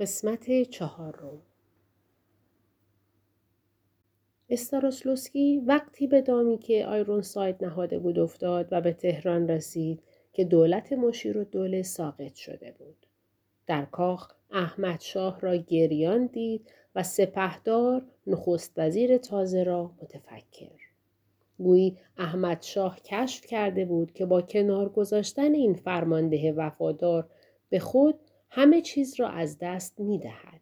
قسمت چهارم استاراسلوسکی وقتی به دامی که آیرون ساید نهاده بود افتاد و به تهران رسید که دولت مشیر و دوله ساقط شده بود. در کاخ احمد شاه را گریان دید و سپهدار نخست وزیر تازه را متفکر. گویی احمد شاه کشف کرده بود که با کنار گذاشتن این فرمانده وفادار به خود همه چیز را از دست می دهد.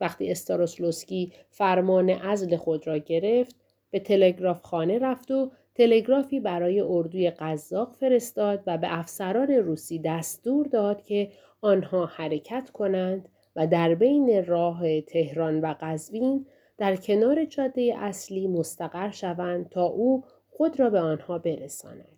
وقتی استاروسلوسکی فرمان ازل خود را گرفت به تلگراف خانه رفت و تلگرافی برای اردوی قزاق فرستاد و به افسران روسی دستور داد که آنها حرکت کنند و در بین راه تهران و قزوین در کنار جاده اصلی مستقر شوند تا او خود را به آنها برساند.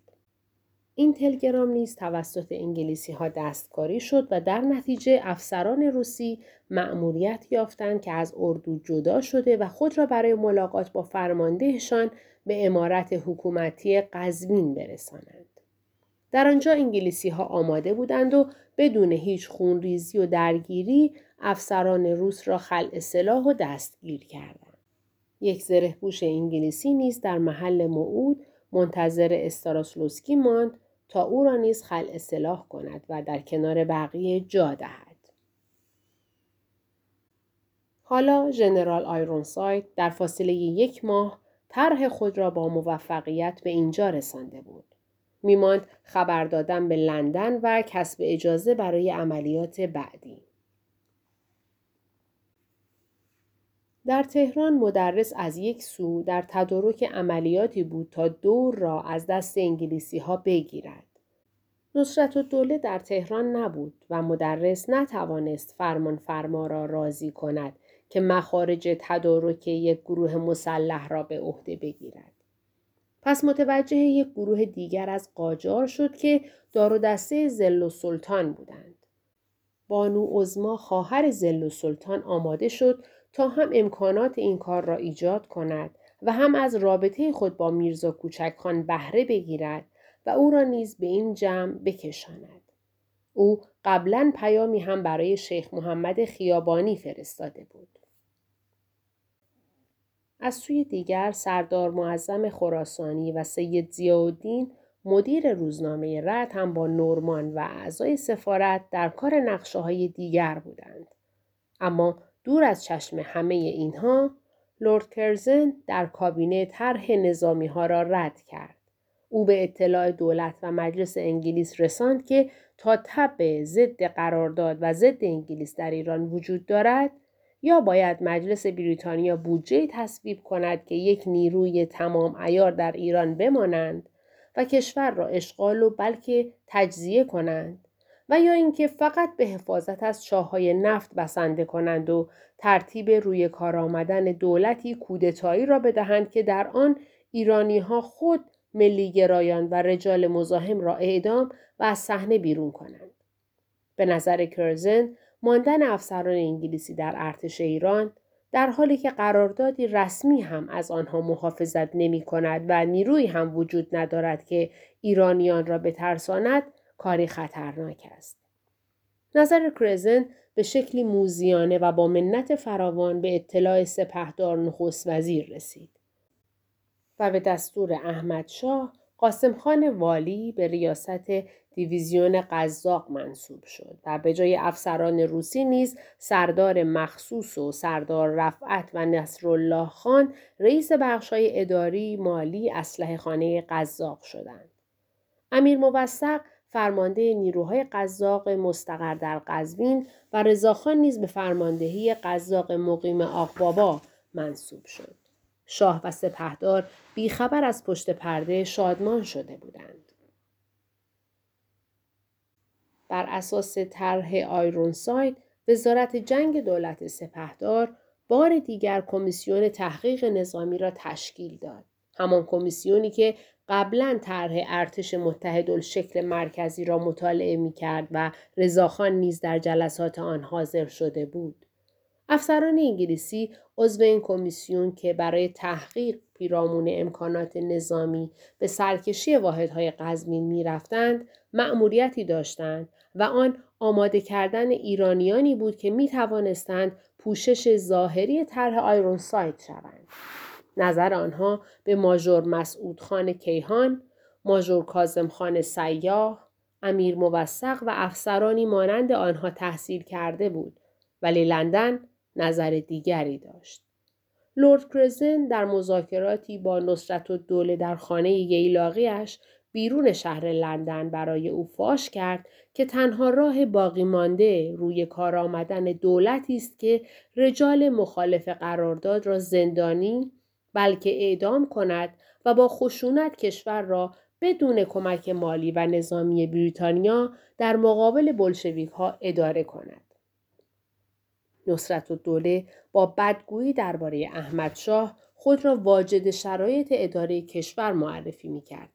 این تلگرام نیز توسط انگلیسی ها دستکاری شد و در نتیجه افسران روسی مأموریت یافتند که از اردو جدا شده و خود را برای ملاقات با فرماندهشان به امارت حکومتی قزوین برسانند. در آنجا انگلیسی ها آماده بودند و بدون هیچ خونریزی و درگیری افسران روس را خلع سلاح و دستگیر کردند. یک زره پوش انگلیسی نیز در محل موعود منتظر استاراسلوسکی ماند تا او را نیز خلع سلاح کند و در کنار بقیه جا دهد. حالا ژنرال آیرونساید در فاصله یک ماه طرح خود را با موفقیت به اینجا رسانده بود. میماند خبر دادن به لندن و کسب اجازه برای عملیات بعدی. در تهران مدرس از یک سو در تدارک عملیاتی بود تا دور را از دست انگلیسی ها بگیرد. نصرت و دوله در تهران نبود و مدرس نتوانست فرمان فرما را راضی کند که مخارج تدارک یک گروه مسلح را به عهده بگیرد. پس متوجه یک گروه دیگر از قاجار شد که دار و دسته زل و سلطان بودند. بانو ازما خواهر زل و سلطان آماده شد تا هم امکانات این کار را ایجاد کند و هم از رابطه خود با میرزا کوچکخان بهره بگیرد و او را نیز به این جمع بکشاند. او قبلا پیامی هم برای شیخ محمد خیابانی فرستاده بود. از سوی دیگر سردار معظم خراسانی و سید زیاءالدین مدیر روزنامه رد هم با نورمان و اعضای سفارت در کار نقشه های دیگر بودند. اما دور از چشم همه اینها لورد کرزن در کابینه طرح نظامی ها را رد کرد. او به اطلاع دولت و مجلس انگلیس رساند که تا تب ضد قرارداد و ضد انگلیس در ایران وجود دارد یا باید مجلس بریتانیا بودجه تصویب کند که یک نیروی تمام ایار در ایران بمانند و کشور را اشغال و بلکه تجزیه کنند و یا اینکه فقط به حفاظت از چاهای نفت بسنده کنند و ترتیب روی کار آمدن دولتی کودتایی را بدهند که در آن ایرانی ها خود ملی گرایان و رجال مزاحم را اعدام و از صحنه بیرون کنند. به نظر کرزن ماندن افسران انگلیسی در ارتش ایران در حالی که قراردادی رسمی هم از آنها محافظت نمی کند و نیروی هم وجود ندارد که ایرانیان را بترساند کاری خطرناک است. نظر کرزن به شکلی موزیانه و با منت فراوان به اطلاع سپهدار نخست وزیر رسید. و به دستور احمد شاه قاسم خان والی به ریاست دیویزیون قزاق منصوب شد و به جای افسران روسی نیز سردار مخصوص و سردار رفعت و نصرالله خان رئیس بخشای اداری مالی اسلحه خانه قزاق شدند. امیر موثق فرمانده نیروهای قزاق مستقر در قزوین و رضاخان نیز به فرماندهی قزاق مقیم آقبابا منصوب شد. شاه و سپهدار بیخبر از پشت پرده شادمان شده بودند. بر اساس طرح آیرونساید وزارت جنگ دولت سپهدار بار دیگر کمیسیون تحقیق نظامی را تشکیل داد. همان کمیسیونی که قبلا طرح ارتش شکل مرکزی را مطالعه می کرد و رضاخان نیز در جلسات آن حاضر شده بود. افسران انگلیسی عضو این کمیسیون که برای تحقیق پیرامون امکانات نظامی به سرکشی واحدهای قزمین می رفتند، مأموریتی داشتند و آن آماده کردن ایرانیانی بود که می توانستند پوشش ظاهری طرح آیرون سایت شوند. نظر آنها به ماژور مسعود خان کیهان، ماژور کازم خان سیاه، امیر موثق و افسرانی مانند آنها تحصیل کرده بود ولی لندن نظر دیگری داشت. لورد کرزن در مذاکراتی با نصرت و دوله در خانه ییلاقیش بیرون شهر لندن برای او فاش کرد که تنها راه باقی مانده روی کار آمدن دولتی است که رجال مخالف قرارداد را زندانی بلکه اعدام کند و با خشونت کشور را بدون کمک مالی و نظامی بریتانیا در مقابل بلشویک ها اداره کند. نصرت و دوله با بدگویی درباره احمدشاه خود را واجد شرایط اداره کشور معرفی می کرد.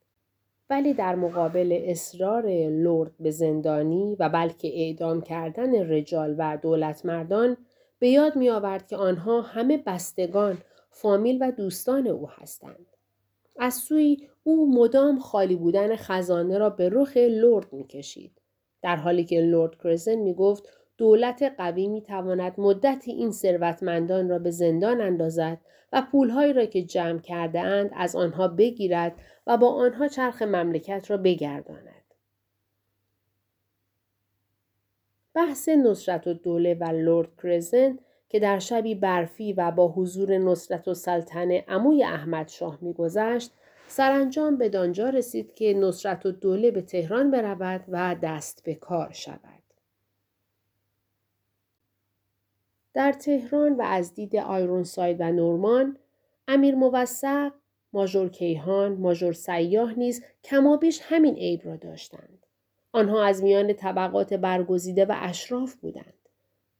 ولی در مقابل اصرار لرد به زندانی و بلکه اعدام کردن رجال و دولتمردان به یاد می آورد که آنها همه بستگان، فامیل و دوستان او هستند. از سوی او مدام خالی بودن خزانه را به رخ لرد می کشید. در حالی که لرد کرزن می گفت دولت قوی می تواند مدتی این ثروتمندان را به زندان اندازد و پولهایی را که جمع کرده اند از آنها بگیرد و با آنها چرخ مملکت را بگرداند. بحث نصرت و دوله و لورد کرزن که در شبی برفی و با حضور نصرت و سلطن عموی احمد شاه میگذشت سرانجام به دانجا رسید که نصرت و دوله به تهران برود و دست به کار شود. در تهران و از دید آیرون ساید و نورمان امیر موثق ماژور کیهان ماژور سیاه نیز کمابیش همین عیب را داشتند آنها از میان طبقات برگزیده و اشراف بودند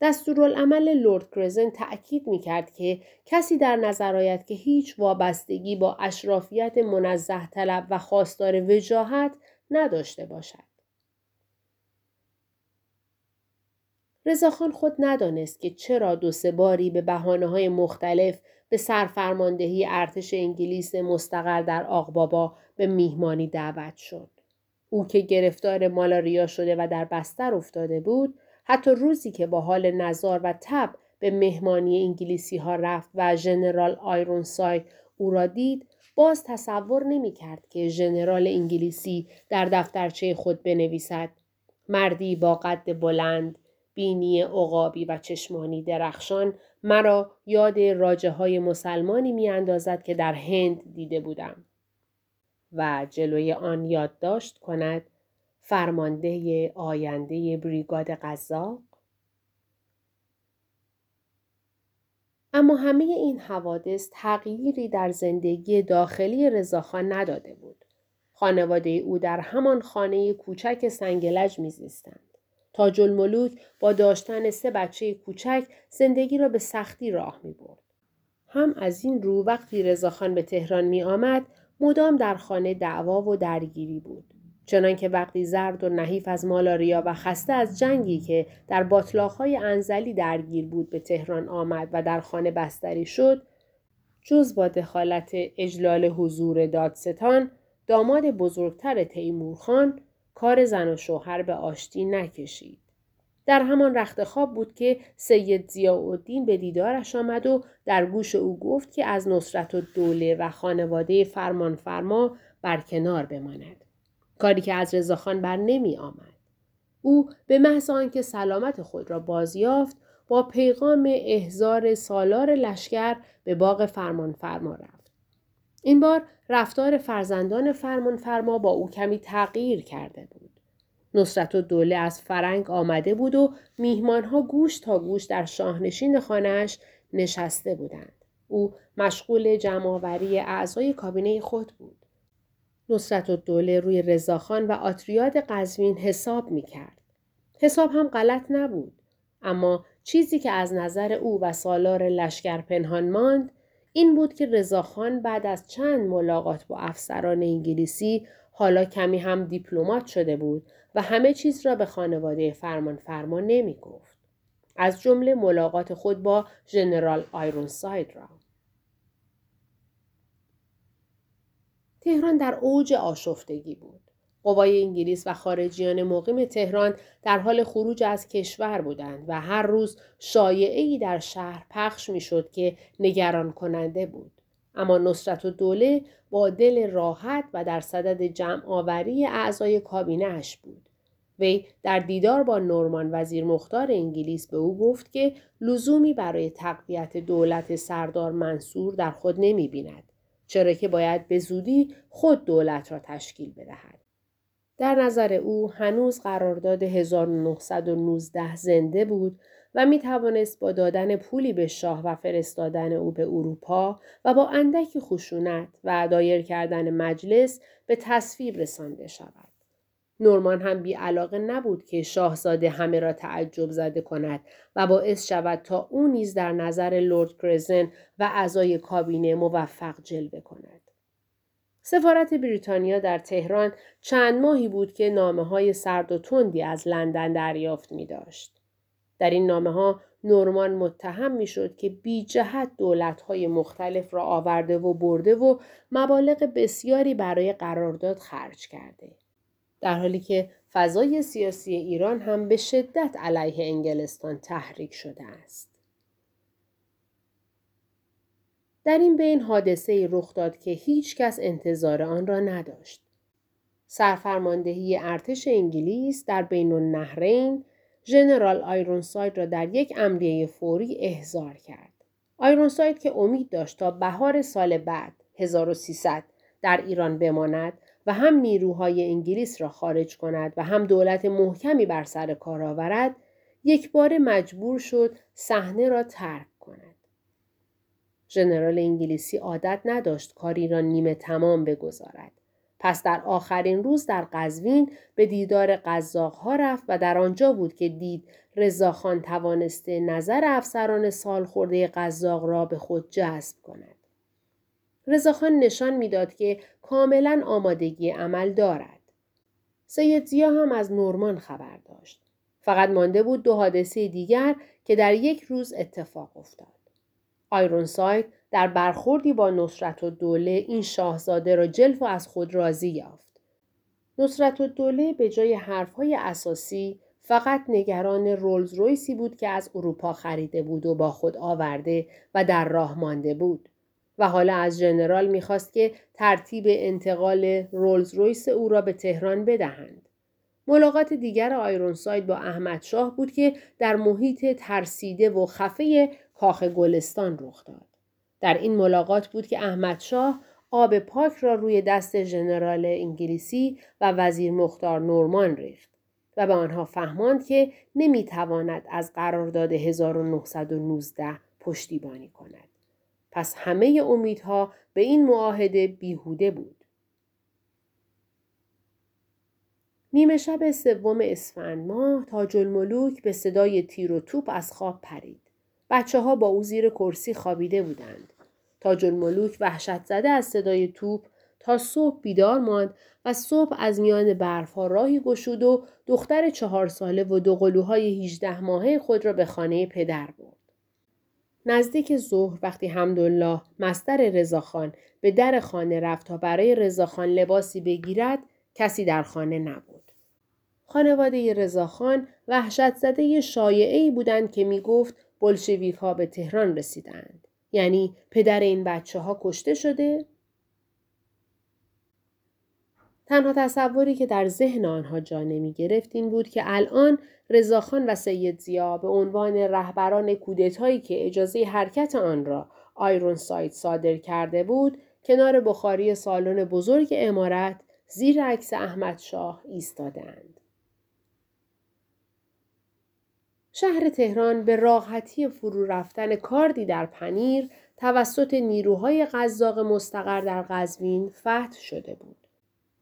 دستورالعمل لورد کرزن تأکید می کرد که کسی در نظر آید که هیچ وابستگی با اشرافیت منزه طلب و خواستار وجاهت نداشته باشد. رضاخان خود ندانست که چرا دو سه باری به بحانه های مختلف به سرفرماندهی ارتش انگلیس مستقر در آقبابا به میهمانی دعوت شد. او که گرفتار مالاریا شده و در بستر افتاده بود، حتی روزی که با حال نزار و تب به مهمانی انگلیسی ها رفت و ژنرال آیرونسای او را دید، باز تصور نمی کرد که ژنرال انگلیسی در دفترچه خود بنویسد. مردی با قد بلند بینی عقابی و چشمانی درخشان مرا یاد راجه های مسلمانی می اندازد که در هند دیده بودم. و جلوی آن یادداشت کند فرمانده آینده بریگاد قزاق اما همه این حوادث تغییری در زندگی داخلی رضاخان نداده بود. خانواده او در همان خانه کوچک سنگلج میزیستند. تاج الملوک با داشتن سه بچه کوچک زندگی را به سختی راه می برد. هم از این رو وقتی رضاخان به تهران می آمد مدام در خانه دعوا و درگیری بود. چنانکه وقتی زرد و نحیف از مالاریا و خسته از جنگی که در باطلاقهای انزلی درگیر بود به تهران آمد و در خانه بستری شد جز با دخالت اجلال حضور دادستان داماد بزرگتر تیمورخان کار زن و شوهر به آشتی نکشید. در همان رخت خواب بود که سید زیاءالدین به دیدارش آمد و در گوش او گفت که از نصرت و دوله و خانواده فرمانفرما برکنار بماند. کاری که از رضاخان بر نمی آمد. او به محض آنکه سلامت خود را بازیافت با پیغام احزار سالار لشکر به باغ فرمانفرما رفت. این بار رفتار فرزندان فرمانفرما با او کمی تغییر کرده بود. نصرت و دوله از فرنگ آمده بود و میهمانها گوش تا گوش در شاهنشین خانهاش نشسته بودند. او مشغول جمعآوری اعضای کابینه خود بود. نصرت و دوله روی رضاخان و آتریاد قزوین حساب می کرد. حساب هم غلط نبود. اما چیزی که از نظر او و سالار لشکر پنهان ماند این بود که رضاخان بعد از چند ملاقات با افسران انگلیسی حالا کمی هم دیپلمات شده بود و همه چیز را به خانواده فرمان فرمان نمی گفت. از جمله ملاقات خود با ژنرال آیرونساید را. تهران در اوج آشفتگی بود. قوای انگلیس و خارجیان مقیم تهران در حال خروج از کشور بودند و هر روز شایعی در شهر پخش می‌شد که نگران کننده بود. اما نصرت و دوله با دل راحت و در صدد جمع آوری اعضای کابینهش بود. وی در دیدار با نورمان وزیر مختار انگلیس به او گفت که لزومی برای تقویت دولت سردار منصور در خود نمی بیند. چرا که باید به زودی خود دولت را تشکیل بدهد. در نظر او هنوز قرارداد 1919 زنده بود و می توانست با دادن پولی به شاه و فرستادن او به اروپا و با اندک خشونت و دایر کردن مجلس به تصویب رسانده شود. نورمان هم بی علاقه نبود که شاهزاده همه را تعجب زده کند و باعث شود تا او نیز در نظر لورد کرزن و اعضای کابینه موفق جلوه کند. سفارت بریتانیا در تهران چند ماهی بود که نامه های سرد و تندی از لندن دریافت می داشت. در این نامه ها نورمان متهم می شد که بی جهت دولت های مختلف را آورده و برده و مبالغ بسیاری برای قرارداد خرج کرده. در حالی که فضای سیاسی ایران هم به شدت علیه انگلستان تحریک شده است. در این بین حادثه رخ داد که هیچ کس انتظار آن را نداشت. سرفرماندهی ارتش انگلیس در بین النهرین ژنرال آیرونساید را در یک امریه فوری احضار کرد. آیرونساید که امید داشت تا بهار سال بعد 1300 در ایران بماند و هم نیروهای انگلیس را خارج کند و هم دولت محکمی بر سر کار آورد یک بار مجبور شد صحنه را ترک کند. ژنرال انگلیسی عادت نداشت کاری را نیمه تمام بگذارد. پس در آخرین روز در قزوین به دیدار قزاقها رفت و در آنجا بود که دید رضاخان توانسته نظر افسران سال خورده قزاق را به خود جذب کند. رضاخان نشان می‌داد که کاملا آمادگی عمل دارد. سید زیا هم از نورمان خبر داشت. فقط مانده بود دو حادثه دیگر که در یک روز اتفاق افتاد. آیرونساید در برخوردی با نصرت و دوله این شاهزاده را جلف و از خود راضی یافت. نصرت و دوله به جای حرفهای اساسی فقط نگران رولز رویسی بود که از اروپا خریده بود و با خود آورده و در راه مانده بود. و حالا از ژنرال می‌خواست که ترتیب انتقال رولز رویس او را به تهران بدهند. ملاقات دیگر آیرونساید با احمد شاه بود که در محیط ترسیده و خفه کاخ گلستان رخ داد. در این ملاقات بود که احمد شاه آب پاک را روی دست ژنرال انگلیسی و وزیر مختار نورمان ریخت و به آنها فهماند که نمی‌تواند از قرارداد 1919 پشتیبانی کند. پس همه امیدها به این معاهده بیهوده بود. نیمه شب سوم اسفند ماه تاج الملوک به صدای تیر و توپ از خواب پرید. بچه ها با او زیر کرسی خوابیده بودند. تاج الملوک وحشت زده از صدای توپ تا صبح بیدار ماند و صبح از میان برفها راهی گشود و دختر چهار ساله و دو قلوهای 18 ماهه خود را به خانه پدر برد. نزدیک ظهر وقتی حمدالله مستر رضاخان به در خانه رفت تا برای رضاخان لباسی بگیرد کسی در خانه نبود. خانواده رضاخان وحشت زده شایعی بودند که می گفت بلشویک ها به تهران رسیدند. یعنی پدر این بچه ها کشته شده؟ تنها تصوری که در ذهن آنها جا نمی گرفت این بود که الان رضاخان و سید زیا به عنوان رهبران کودتایی که اجازه حرکت آن را آیرون سایت صادر کرده بود کنار بخاری سالن بزرگ امارت زیر عکس احمد شاه ایستادند. شهر تهران به راحتی فرو رفتن کاردی در پنیر توسط نیروهای قزاق مستقر در قزوین فتح شده بود.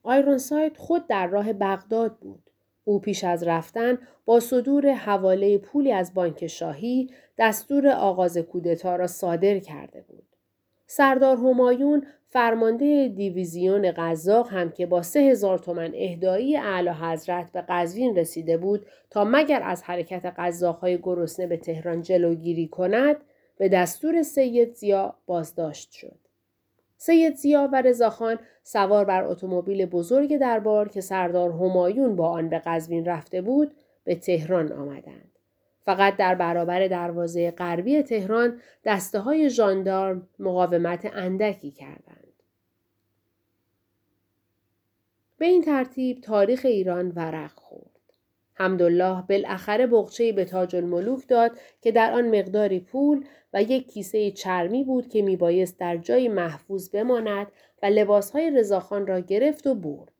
آیرونساید خود در راه بغداد بود. او پیش از رفتن با صدور حواله پولی از بانک شاهی دستور آغاز کودتا را صادر کرده بود. سردار همایون فرمانده دیویزیون قزاق هم که با سه هزار تومن اهدایی اعلی حضرت به قزوین رسیده بود تا مگر از حرکت قزاقهای گرسنه به تهران جلوگیری کند به دستور سید زیا بازداشت شد. سید زیا و رضاخان سوار بر اتومبیل بزرگ دربار که سردار همایون با آن به قزوین رفته بود به تهران آمدند. فقط در برابر دروازه غربی تهران دسته های ژاندارم مقاومت اندکی کردند. به این ترتیب تاریخ ایران ورق خورد. حمدالله بالاخره بغچه‌ای به تاج الملوک داد که در آن مقداری پول و یک کیسه چرمی بود که میبایست در جای محفوظ بماند و لباسهای رضاخان را گرفت و برد.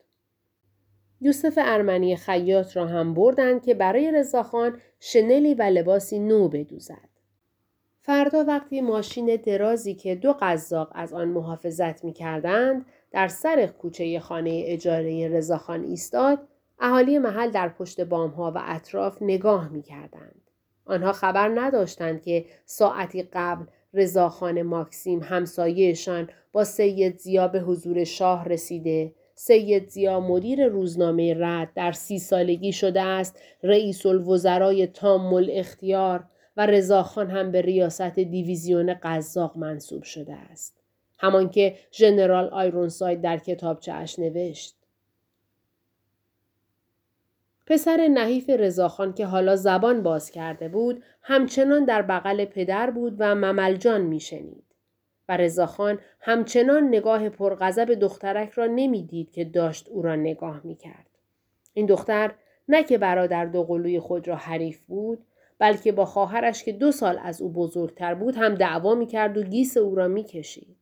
یوسف ارمنی خیاط را هم بردند که برای رضاخان شنلی و لباسی نو بدوزد. فردا وقتی ماشین درازی که دو قزاق از آن محافظت می کردند در سر کوچه خانه اجاره رضاخان ایستاد اهالی محل در پشت بامها و اطراف نگاه می کردند. آنها خبر نداشتند که ساعتی قبل رضاخان ماکسیم همسایهشان با سید زیا به حضور شاه رسیده سید زیا مدیر روزنامه رد در سی سالگی شده است رئیس الوزرای تام اختیار و رضاخان هم به ریاست دیویزیون قزاق منصوب شده است. همان که ژنرال آیرونساید در کتابچهاش نوشت. پسر نحیف رضاخان که حالا زبان باز کرده بود همچنان در بغل پدر بود و مملجان میشنید. و رضاخان همچنان نگاه پرغضب دخترک را نمی‌دید که داشت او را نگاه می‌کرد. این دختر نه که برادر دوقلوی خود را حریف بود بلکه با خواهرش که دو سال از او بزرگتر بود هم دعوا می‌کرد و گیس او را می‌کشید.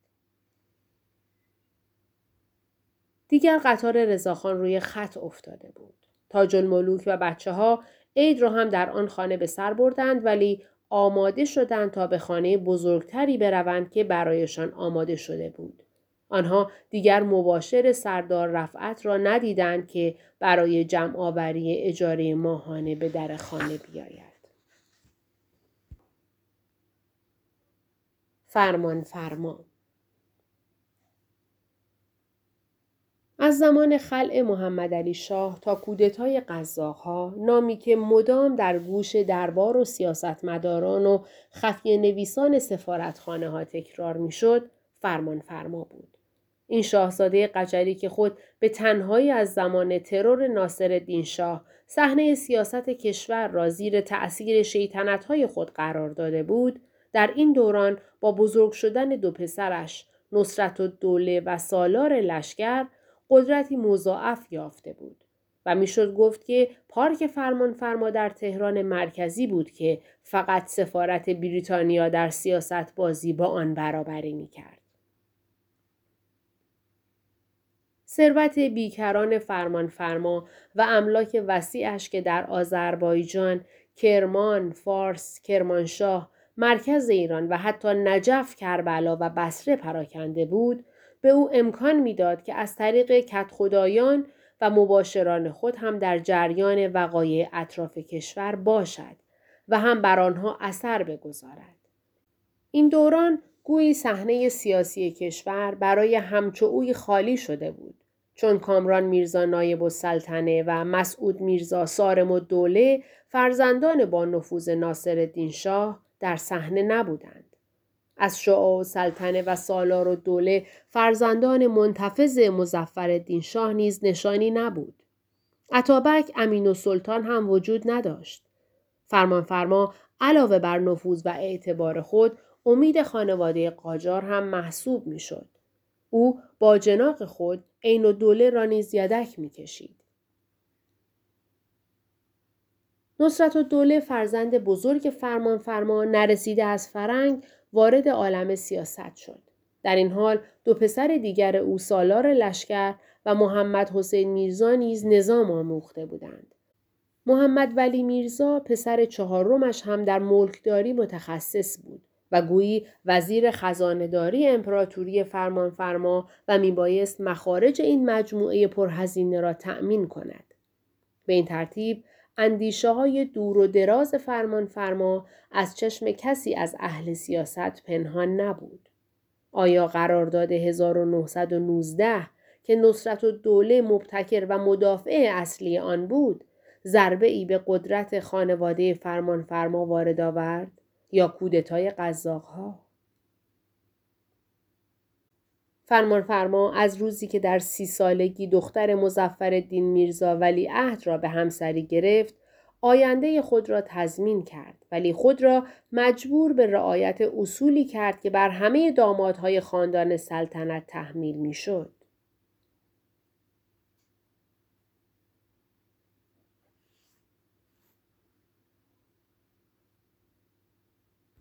دیگر قطار رضاخان روی خط افتاده بود. تاج الملوک و بچه ها عید را هم در آن خانه به سر بردند ولی آماده شدند تا به خانه بزرگتری بروند که برایشان آماده شده بود. آنها دیگر مباشر سردار رفعت را ندیدند که برای جمع آوری اجاره ماهانه به در خانه بیاید. فرمان فرمان از زمان خلع محمد علی شاه تا کودتای قزاقها نامی که مدام در گوش دربار و سیاستمداران و خفیه نویسان سفارتخانه ها تکرار می‌شد فرمان فرما بود. این شاهزاده قجری که خود به تنهایی از زمان ترور ناصر شاه صحنه سیاست کشور را زیر تأثیر های خود قرار داده بود در این دوران با بزرگ شدن دو پسرش نصرت و دوله و سالار لشکر قدرتی مضاعف یافته بود و می‌شد گفت که پارک فرمان فرما در تهران مرکزی بود که فقط سفارت بریتانیا در سیاست بازی با آن برابری می کرد. ثروت بیکران فرمان فرما و املاک وسیعش که در آذربایجان، کرمان، فارس، کرمانشاه، مرکز ایران و حتی نجف، کربلا و بسره پراکنده بود، به او امکان می‌داد که از طریق کت خدایان و مباشران خود هم در جریان وقایع اطراف کشور باشد و هم بر آنها اثر بگذارد. این دوران گویی صحنه سیاسی کشور برای همچو خالی شده بود چون کامران میرزا نایب السلطنه و مسعود میرزا سارم و دوله فرزندان با نفوذ ناصر شاه در صحنه نبودند. از شعا و سلطنه و سالار و دوله فرزندان منتفض مزفر شاه نیز نشانی نبود. عطابک امین و سلطان هم وجود نداشت. فرمان فرما علاوه بر نفوذ و اعتبار خود امید خانواده قاجار هم محسوب می‌شد. او با جناق خود عین و دوله را نیز یدک می‌کشید. نصرت و دوله فرزند بزرگ فرمان فرما نرسیده از فرنگ وارد عالم سیاست شد. در این حال دو پسر دیگر او سالار لشکر و محمد حسین میرزا نیز نظام آموخته بودند. محمد ولی میرزا پسر چهارمش هم در ملکداری متخصص بود و گویی وزیر خزانداری امپراتوری فرمانفرما و میبایست مخارج این مجموعه پرهزینه را تأمین کند. به این ترتیب اندیشه های دور و دراز فرمان فرما از چشم کسی از اهل سیاست پنهان نبود. آیا قرارداد 1919 که نصرت و دوله مبتکر و مدافع اصلی آن بود ضربه ای به قدرت خانواده فرمان فرما وارد آورد یا کودتای قزاقها؟ فرمانفرما از روزی که در سی سالگی دختر مزفر میرزا ولی عهد را به همسری گرفت آینده خود را تضمین کرد ولی خود را مجبور به رعایت اصولی کرد که بر همه دامادهای خاندان سلطنت تحمیل می‌شد.